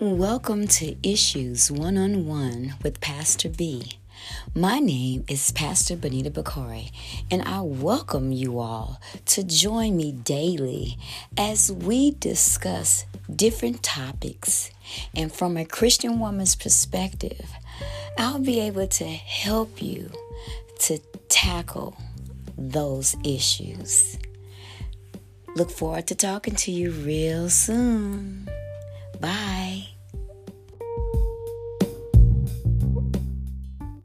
Welcome to Issues One on One with Pastor B. My name is Pastor Benita Bakari, and I welcome you all to join me daily as we discuss different topics. And from a Christian woman's perspective, I'll be able to help you to tackle those issues. Look forward to talking to you real soon. Bye.